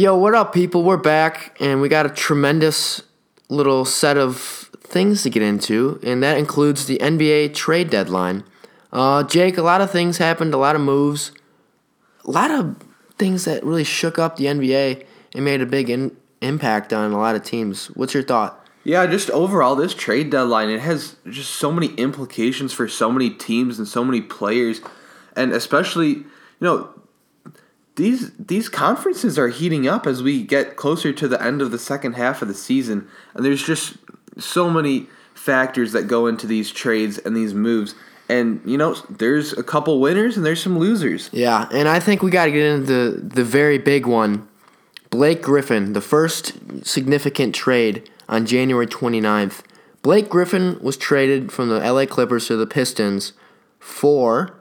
yo, what up, people? We're back, and we got a tremendous little set of things to get into, and that includes the NBA trade deadline. Uh, Jake, a lot of things happened, a lot of moves, a lot of things that really shook up the NBA and made a big in- impact on a lot of teams. What's your thought? Yeah, just overall, this trade deadline it has just so many implications for so many teams and so many players, and especially you know these these conferences are heating up as we get closer to the end of the second half of the season, and there's just so many factors that go into these trades and these moves. And you know, there's a couple winners and there's some losers. Yeah, and I think we got to get into the, the very big one. Blake Griffin, the first significant trade on January 29th. Blake Griffin was traded from the LA Clippers to the Pistons for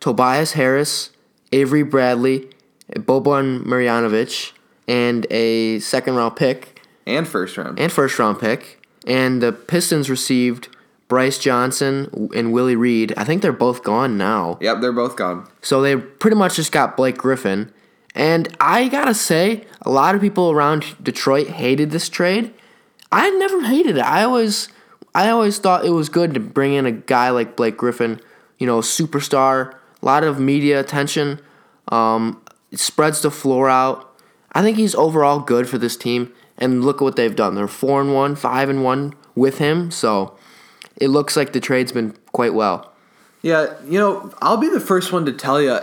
Tobias Harris, Avery Bradley, Boban Marjanovic, and a second round pick And first round. and first round pick. And the Pistons received Brice Johnson and Willie Reed. I think they're both gone now. Yep, they're both gone. So they pretty much just got Blake Griffin. And I gotta say, a lot of people around Detroit hated this trade. I never hated it. I always I always thought it was good to bring in a guy like Blake Griffin, you know, superstar, a lot of media attention. Um, it spreads the floor out. I think he's overall good for this team. And look at what they've done. They're four and one, five and one with him. So it looks like the trade's been quite well. Yeah, you know, I'll be the first one to tell you.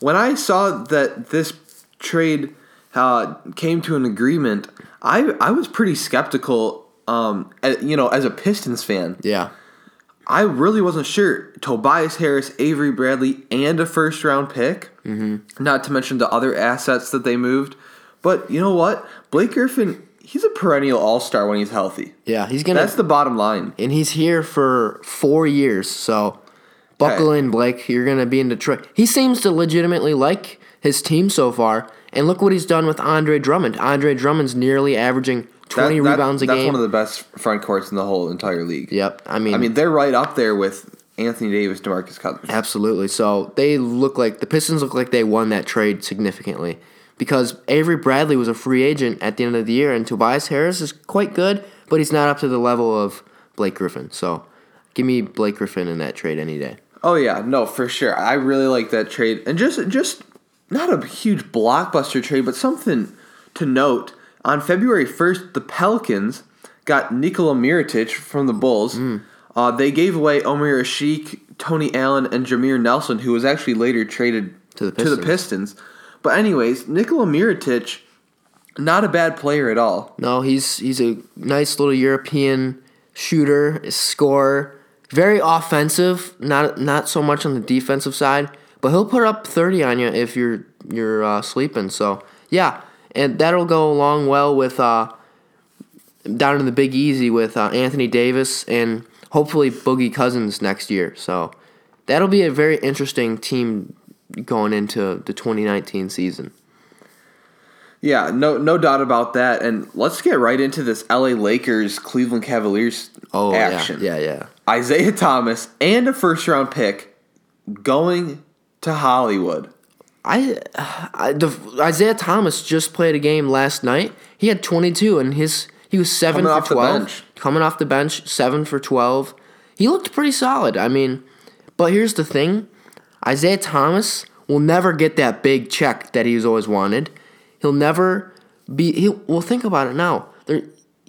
When I saw that this trade uh, came to an agreement, I I was pretty skeptical. Um, you know, as a Pistons fan, Yeah. I really wasn't sure. Tobias Harris, Avery Bradley, and a first round pick. Mm-hmm. Not to mention the other assets that they moved. But you know what? Blake Griffin, he's a perennial all star when he's healthy. Yeah, he's gonna That's the bottom line. and he's here for four years. So buckle Okay. in, Blake. You're gonna be in Detroit. He seems to legitimately like his team so far, and look what he's done with Andre Drummond. Andre Drummond's nearly averaging That- 20 that- rebounds a that's game. one of the best front courts in the whole entire league. yep. I mean, I mean, they're right up there with Anthony Davis, DeMarcus Cousins. absolutely. So they look like the Pistons look like they won that trade significantly because Avery Bradley was a free agent at the end of the year, and Tobias Harris is quite good, but he's not up to the level of Blake Griffin. So give me Blake Griffin in that trade any day. Oh yeah, no, for sure. I really like that trade, and just just not a huge blockbuster trade, but something to note. On February first, the Pelicans got Nikola Mirotic from the Bulls. Uh, they gave away Omer Asik, Tony Allen, and Jameer Nelson, who was actually later traded To the to the Pistons. Pistons. But anyways, Nikola Mirotic, not a bad player at all. No, he's he's a nice little European shooter, scorer, very offensive. Not not so much on the defensive side, but he'll put up thirty on you if you're you're uh, sleeping. So yeah, and that'll go along well with uh, down in the Big Easy with uh, Anthony Davis and hopefully Boogie Cousins next year. So that'll be a very interesting team going into the 2019 season. Yeah, no no doubt about that. And let's get right into this LA Lakers Cleveland Cavaliers Oh action. yeah, yeah, yeah. Isaiah Thomas and a first round pick going to Hollywood. I, I the, Isaiah Thomas just played a game last night. He had 22 and his he was 7 Coming for off the 12. bench. Coming off the bench, 7 for 12. He looked pretty solid. I mean, but here's the thing. Isaiah Thomas will never get that big check that he's always wanted. He'll never be he well think about it now. There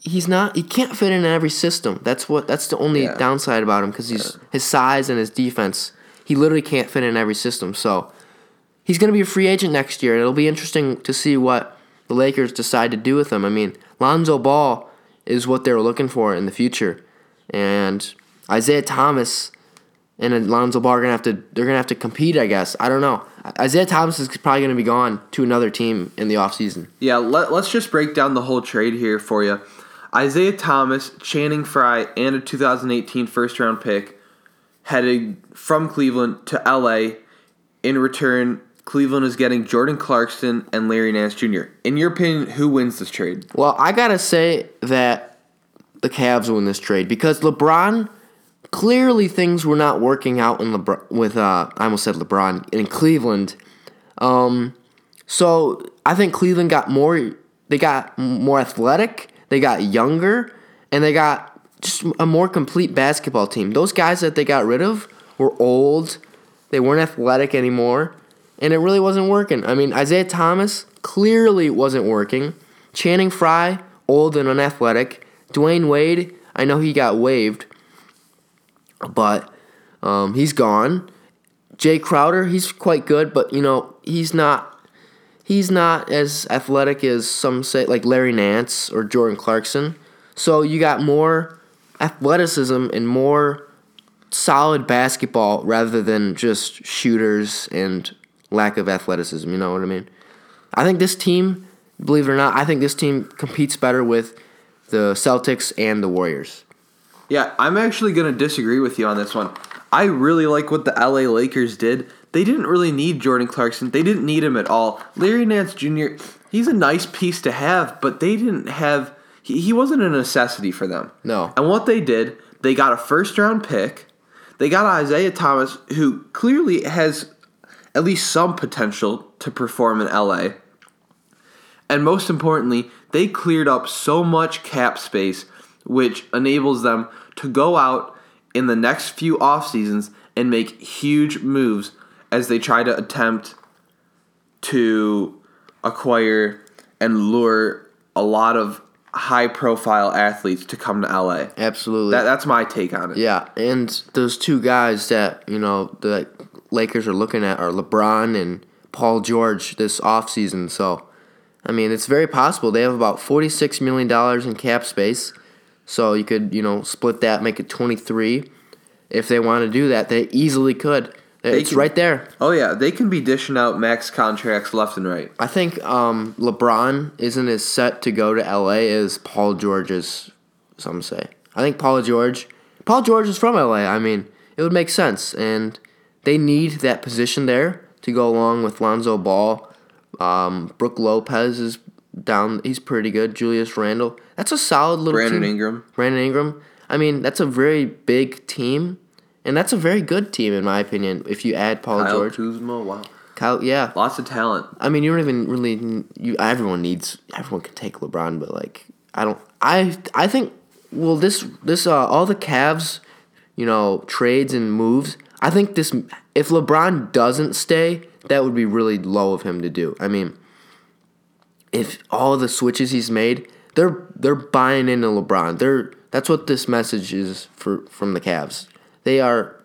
he's not he can't fit in every system. That's what that's the only Yeah. downside about him cuz he's his size and his defense. He literally can't fit in every system. So, he's going to be a free agent next year. and It'll be interesting to see what the Lakers decide to do with him. I mean, Lonzo Ball is what they're looking for in the future, and Isaiah Thomas and Lonzo Ball are gonna have to they're gonna have to compete. I guess I don't know. Isaiah Thomas is probably gonna be gone to another team in the offseason. Yeah, let, let's just break down the whole trade here for you. Isaiah Thomas, Channing Frye, and a 2018 first round pick headed from Cleveland to LA. In return, Cleveland is getting Jordan Clarkson and Larry Nance Jr. In your opinion, who wins this trade? Well, I gotta say that the Cavs win this trade because LeBron clearly things were not working out in LeBron with uh I almost said LeBron in Cleveland. Um, So I think Cleveland got more. They got more athletic. They got younger, and they got just a more complete basketball team. Those guys that they got rid of were old. They weren't athletic anymore, and it really wasn't working. I mean, Isaiah Thomas clearly wasn't working. Channing Frye, old and unathletic. Dwyane Wade, I know he got waived, but um, he's gone. Jae Crowder, he's quite good, but you know he's not. He's not as athletic as some say, like Larry Nance or Jordan Clarkson. So you got more athleticism and more solid basketball rather than just shooters and lack of athleticism. You know what I mean? I think this team, believe it or not, I think this team competes better with the Celtics and the Warriors. Yeah, I'm actually going to disagree with you on this one. I really like what the LA Lakers did. They didn't really need Jordan Clarkson. They didn't need him at all. Larry Nance Jr., he's a nice piece to have, but they didn't have he, he wasn't a necessity for them. No. And what they did, they got a first round pick. They got Isaiah Thomas, who clearly has at least some potential to perform in LA. And most importantly, they cleared up so much cap space, which enables them to go out in the next few off seasons and make huge moves as they try to attempt to acquire and lure a lot of high profile athletes to come to LA. Absolutely. That, that's my take on it. Yeah, and those two guys that, you know, the Lakers are looking at are LeBron and Paul George this offseason. So, I mean, it's very possible. They have about $46 million in cap space. So you could, you know, split that, make it 23. If they want to do that, they easily could. It's can- right there. Oh yeah, they can be dishing out max contracts left and right. I think um, LeBron isn't as set to go to LA as Paul George is. Some say. I think Paul George, Paul George is from LA. I mean, it would make sense, and they need that position there to go along with Lonzo Ball. Um, Brook Lopez is down. He's pretty good. Julius Randle. That's a solid little Brandon team. Ingram. Brandon Ingram. I mean, that's a very big team, and that's a very good team in my opinion. If you add Paul Kyle George, Kuzma, wow. Kyle, yeah, Lots of talent. I mean, you don't even really. You everyone needs. Everyone can take LeBron, but like, I don't. I I think. Well, this this uh all the Cavs, you know, trades and moves. I think this if LeBron doesn't stay, that would be really low of him to do. I mean, if all the switches he's made, they're they're buying into LeBron. They're that's what this message is for from the Cavs. They are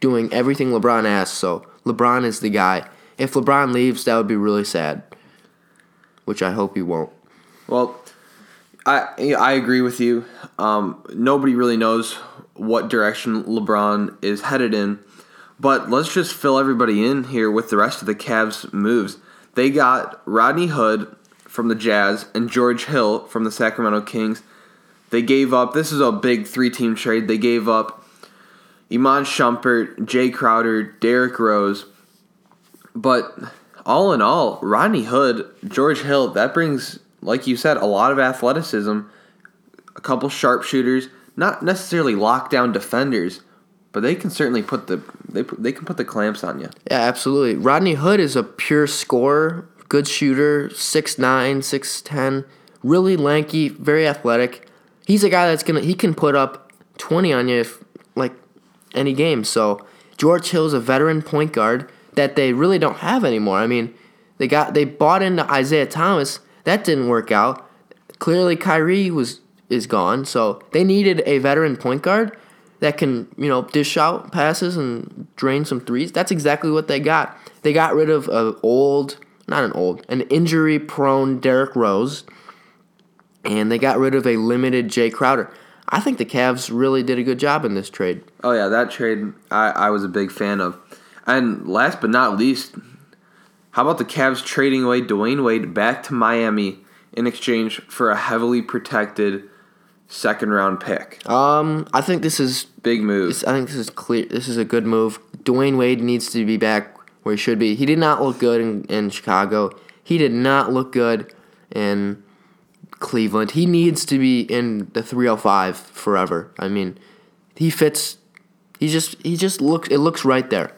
doing everything LeBron asks. So LeBron is the guy. If LeBron leaves, that would be really sad. Which I hope he won't. Well, I I agree with you. Um, nobody really knows what direction LeBron is headed in, but let's just fill everybody in here with the rest of the Cavs moves. They got Rodney Hood from the Jazz and George Hill from the Sacramento Kings. They gave up. This is a big three-team trade. They gave up Iman Shumpert, Jae Crowder, Derrick Rose. But all in all, Rodney Hood, George Hill, that brings, like you said, a lot of athleticism, a couple sharpshooters, not necessarily lockdown defenders, but they can certainly put the they they can put the clamps on you. Yeah, absolutely. Rodney Hood is a pure scorer, good shooter, 6'9", 6'10", really lanky, very athletic. He's a guy that's gonna he can put up twenty on you if like any game. So George Hill's a veteran point guard that they really don't have anymore. I mean, they got they bought into Isaiah Thomas. That didn't work out. Clearly Kyrie was is gone, so they needed a veteran point guard that can, you know, dish out passes and drain some threes. That's exactly what they got. They got rid of an old, not an old, an injury prone Derrick Rose, and they got rid of a limited Jae Crowder. I think the Cavs really did a good job in this trade. Oh yeah, that trade I, I was a big fan of. And last but not least, how about the Cavs trading away Dwyane Wade back to Miami in exchange for a heavily protected second round pick? Um, I think this is Big move. This- I think this is clear. This is a good move. Dwyane Wade needs to be back where he should be. He did not look good in, in Chicago. He did not look good in Cleveland. He needs to be in the 305 forever. I mean, he fits. He just he just looks. It looks right there.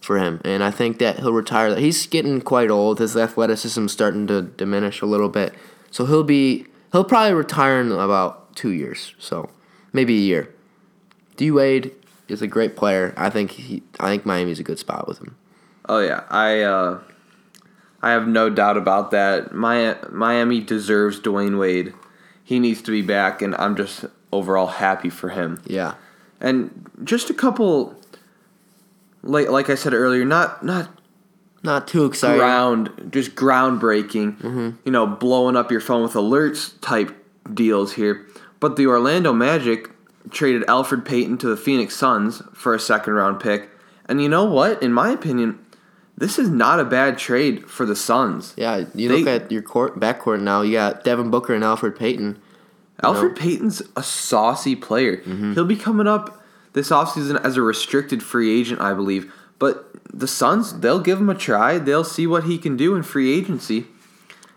for him, and I think that he'll retire. He's getting quite old. His athleticism's starting to diminish a little bit, so he'll be he'll probably retire in about two years, so maybe a year. D Wade is a great player. I think he I think Miami's a good spot with him. Oh yeah, I uh, I have no doubt about that. My, Miami deserves Dwyane Wade. He needs to be back, and I'm just overall happy for him. Yeah. And just a couple, like like I said earlier, not not not too exciting. Ground, just groundbreaking. Mm-hmm. You know, blowing up your phone with alerts type deals here. But the Orlando Magic traded Elfrid Payton to the Phoenix Suns for a second round pick. And you know what? In my opinion, this is not a bad trade for the Suns. Yeah, you they, look at your court backcourt now. You got Devin Booker and Elfrid Payton. Elfrid know. Payton's a saucy player. Mm-hmm. He'll be coming up this offseason as a restricted free agent, I believe. But the Suns, they'll give him a try. They'll see what he can do in free agency.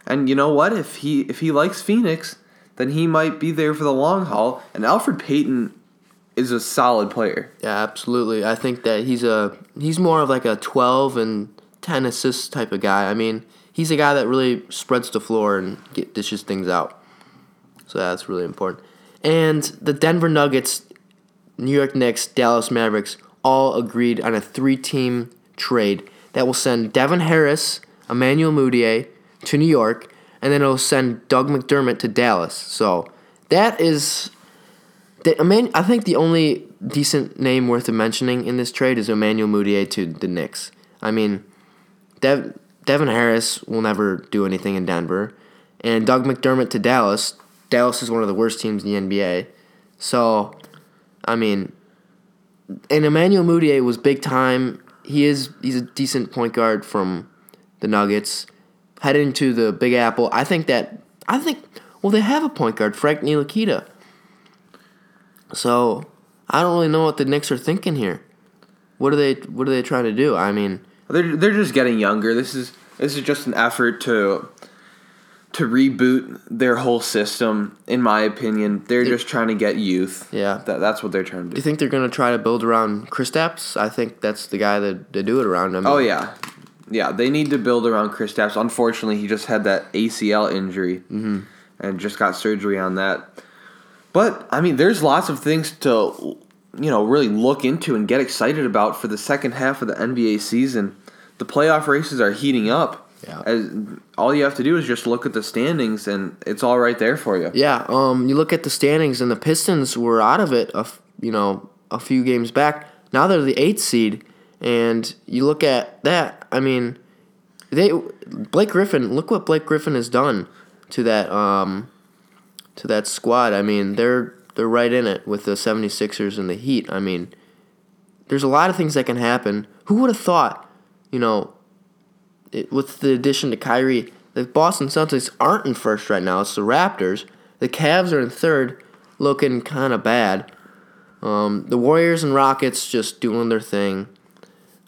And you know what? If he if he likes Phoenix, then he might be there for the long haul. And Elfrid Payton is a solid player. Yeah, absolutely. I think that he's a he's more of like a 12 and 10 assists type of guy. I mean, he's a guy that really spreads the floor and get, dishes things out. So that's really important. And the Denver Nuggets, New York Knicks, Dallas Mavericks all agreed on a three-team trade that will send Devin Harris, Emmanuel Mudiay to New York, and then it'll send Doug McDermott to Dallas. So that is the, I think the only decent name worth mentioning in this trade is Emmanuel Mudiay to the Knicks. I mean, Dev, Devin Harris will never do anything in Denver, and Doug McDermott to Dallas. Dallas is one of the worst teams in the NBA. So, I mean, and Emmanuel Mudiay was big time. He is he's a decent point guard from the Nuggets. Heading to the Big Apple, I think that I think well they have a point guard, Frank Ntilikina. So I don't really know what the Knicks are thinking here. What are they What are they trying to do? I mean, they're they're just getting younger. This is this is just an effort to to reboot their whole system. In my opinion, they're just trying to get youth. Yeah, that, that's what they're trying to do. Do you think they're going to try to build around Kristaps? I think that's the guy that they do it around. I mean, oh yeah, yeah. They need to build around Chris Kristaps. Unfortunately, he just had that ACL injury mm-hmm. and just got surgery on that. But I mean, there's lots of things to you know really look into and get excited about for the second half of the NBA season. The playoff races are heating up. Yeah. As, all you have to do is just look at the standings, and it's all right there for you. Yeah. Um. You look at the standings, and the Pistons were out of it. A f- you know a few games back. Now they're the eighth seed, and you look at that. I mean, they Blake Griffin. Look what Blake Griffin has done to that um to that squad. I mean, they're they're right in it with the 76ers and the Heat. I mean, there's a lot of things that can happen. Who would have thought, you know, it, with the addition to Kyrie, the Boston Celtics aren't in first right now. It's the Raptors. The Cavs are in third, looking kind of bad. Um, the Warriors and Rockets just doing their thing.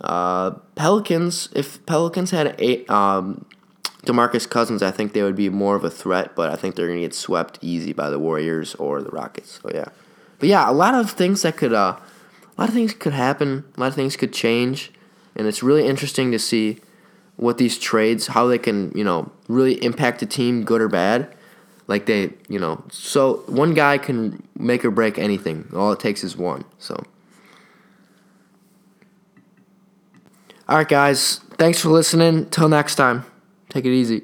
Uh, Pelicans, if Pelicans had eight, um, DeMarcus Cousins, I think they would be more of a threat, but I think they're going to get swept easy by the Warriors or the Rockets. So yeah, but yeah, a lot of things that could, uh, a lot of things could happen. A lot of things could change, and it's really interesting to see what these trades, how they can, you know, really impact a team, good or bad. Like they, you know, so one guy can make or break anything. All it takes is one. So. All right, guys. Thanks for listening. Till next time. Take it easy.